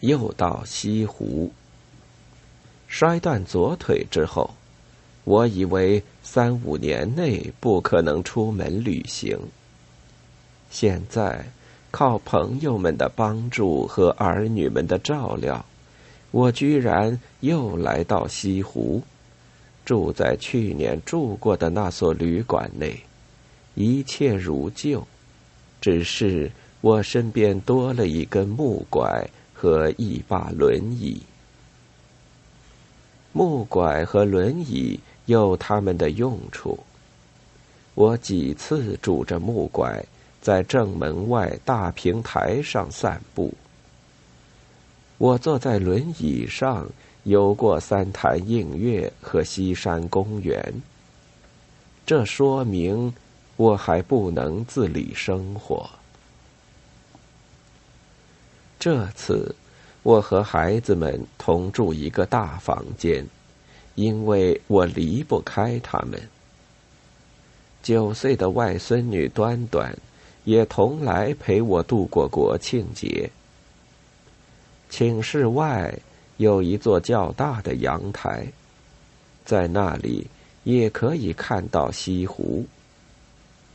又到西湖。摔断左腿之后，我以为三五年内不可能出门旅行。现在，靠朋友们的帮助和儿女们的照料，我居然又来到西湖，住在去年住过的那所旅馆内，一切如旧，只是我身边多了一根木拐和一把轮椅。木拐和轮椅有他们的用处。我几次拄着木拐在正门外大平台上散步。我坐在轮椅上游过三潭映月和西山公园。这说明我还不能自理生活。这次。我和孩子们同住一个大房间，因为我离不开他们。九岁的外孙女端端也同来陪我度过国庆节。寝室外有一座较大的阳台，在那里也可以看到西湖，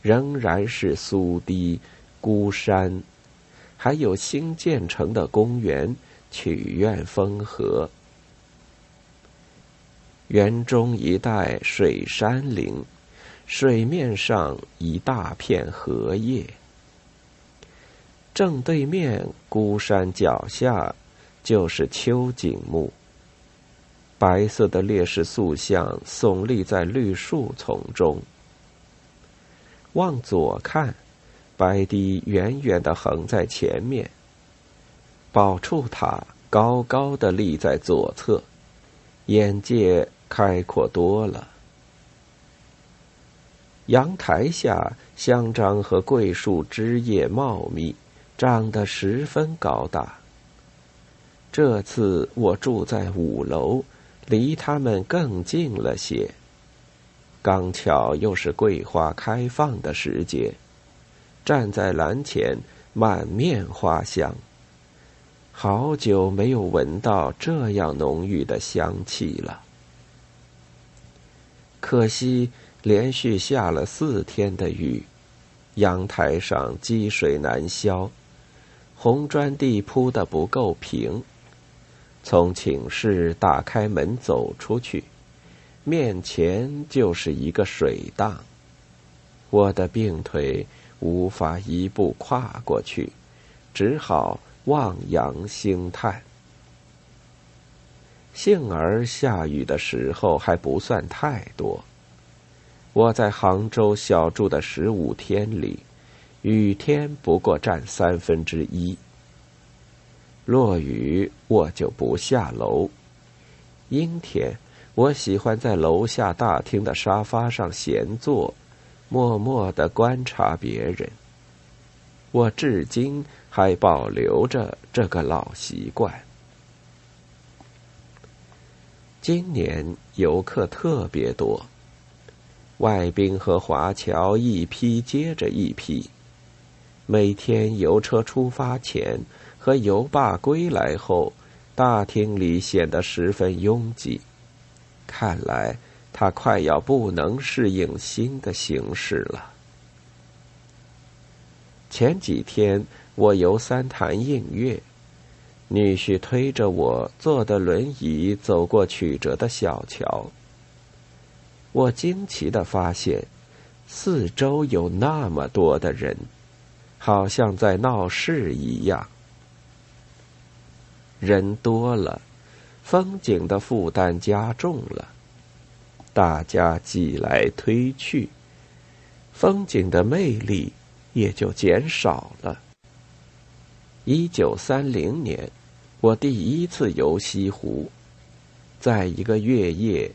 仍然是苏堤、孤山，还有新建成的公园。曲院风荷，园中一带水山林，水面上一大片荷叶。正对面孤山脚下，就是秋景木。白色的烈士塑像耸立在绿树丛中。往左看，白堤远远的横在前面。宝柱塔高高的立在左侧，眼界开阔多了。阳台下香樟和桂树枝叶茂密，长得十分高大。这次我住在五楼，离他们更近了些。刚巧又是桂花开放的时节，站在栏前，满面花香。好久没有闻到这样浓郁的香气了。可惜连续下了四天的雨，阳台上积水难消，红砖地铺的不够平。从寝室打开门走出去，面前就是一个水荡，我的病腿无法一步跨过去，只好。望洋兴叹。幸而下雨的时候还不算太多。我在杭州小住的十五天里，雨天不过占三分之一。落雨我就不下楼，阴天我喜欢在楼下大厅的沙发上闲坐，默默的观察别人。我至今还保留着这个老习惯。今年游客特别多，外宾和华侨一批接着一批。每天游车出发前和游罢归来后，大厅里显得十分拥挤。看来他快要不能适应新的形式了。前几天我游三潭映月，女婿推着我坐的轮椅走过曲折的小桥。我惊奇的发现，四周有那么多的人，好像在闹市一样。人多了，风景的负担加重了，大家挤来推去，风景的魅力。也就减少了。一九三零年，我第一次游西湖，在一个月夜，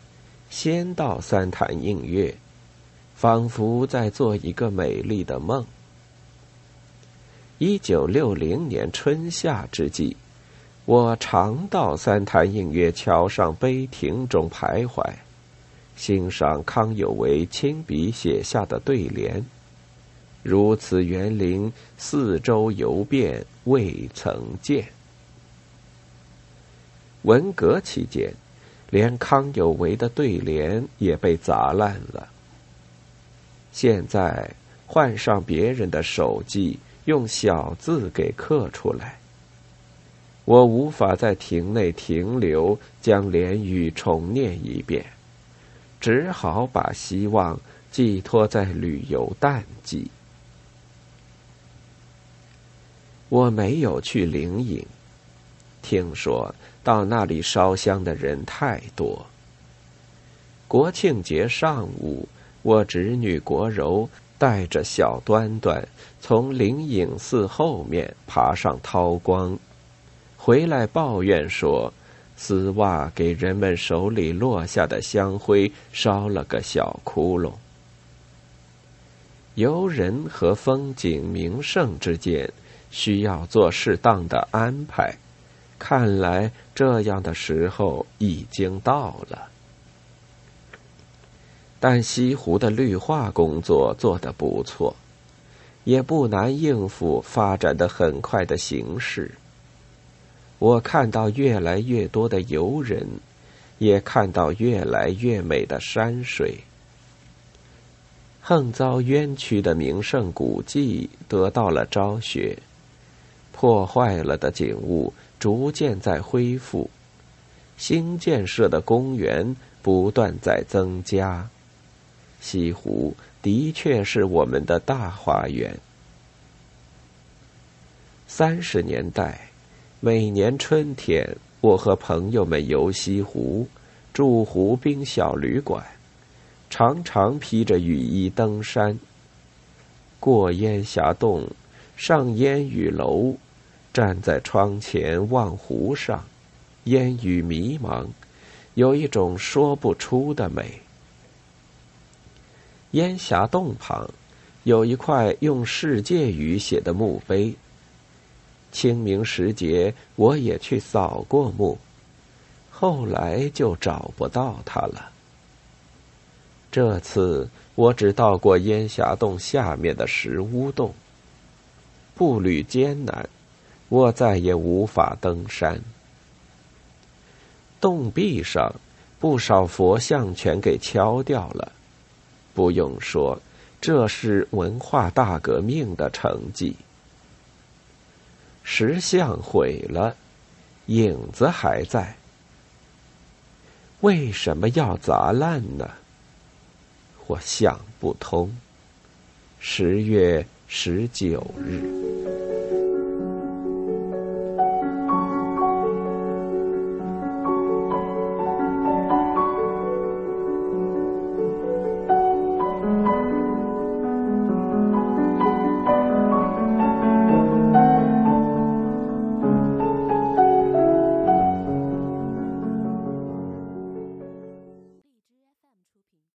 先到三潭映月，仿佛在做一个美丽的梦。一九六零年春夏之际，我常到三潭映月桥上碑亭中徘徊，欣赏康有为亲笔写下的对联。如此园林，四周游遍未曾见。文革期间，连康有为的对联也被砸烂了。现在换上别人的手迹，用小字给刻出来，我无法在亭内停留，将联语重念一遍，只好把希望寄托在旅游淡季。我没有去灵隐，听说到那里烧香的人太多。国庆节上午。我侄女国柔带着小端端从灵隐寺后面爬上涛光，回来抱怨说：“丝袜给人们手里落下的香灰烧了个小窟窿。”游人和风景名胜之间需要做适当的安排，看来这样的时候已经到了。但西湖的绿化工作做得不错，也不难应付发展的很快的形势。我看到越来越多的游人，也看到越来越美的山水。横遭冤屈的名胜古迹得到了昭雪，破坏了的景物逐渐在恢复，新建设的公园不断在增加。西湖的确是我们的大花园。三十年代，每年春天，我和朋友们游西湖，住湖滨小旅馆，常常披着雨衣登山，过烟霞洞，上烟雨楼，站在窗前望湖上，烟雨迷茫，有一种说不出的美。烟霞洞旁，有一块用世界语写的墓碑。清明时节，我也去扫过墓，后来就找不到他了。这次我只到过烟霞洞下面的石屋洞，步履艰难，我再也无法登山。洞壁上不少佛像全给敲掉了。不用说，这是文化大革命的成绩。石像毁了，影子还在。为什么要砸烂呢？我想不通。十月十九日。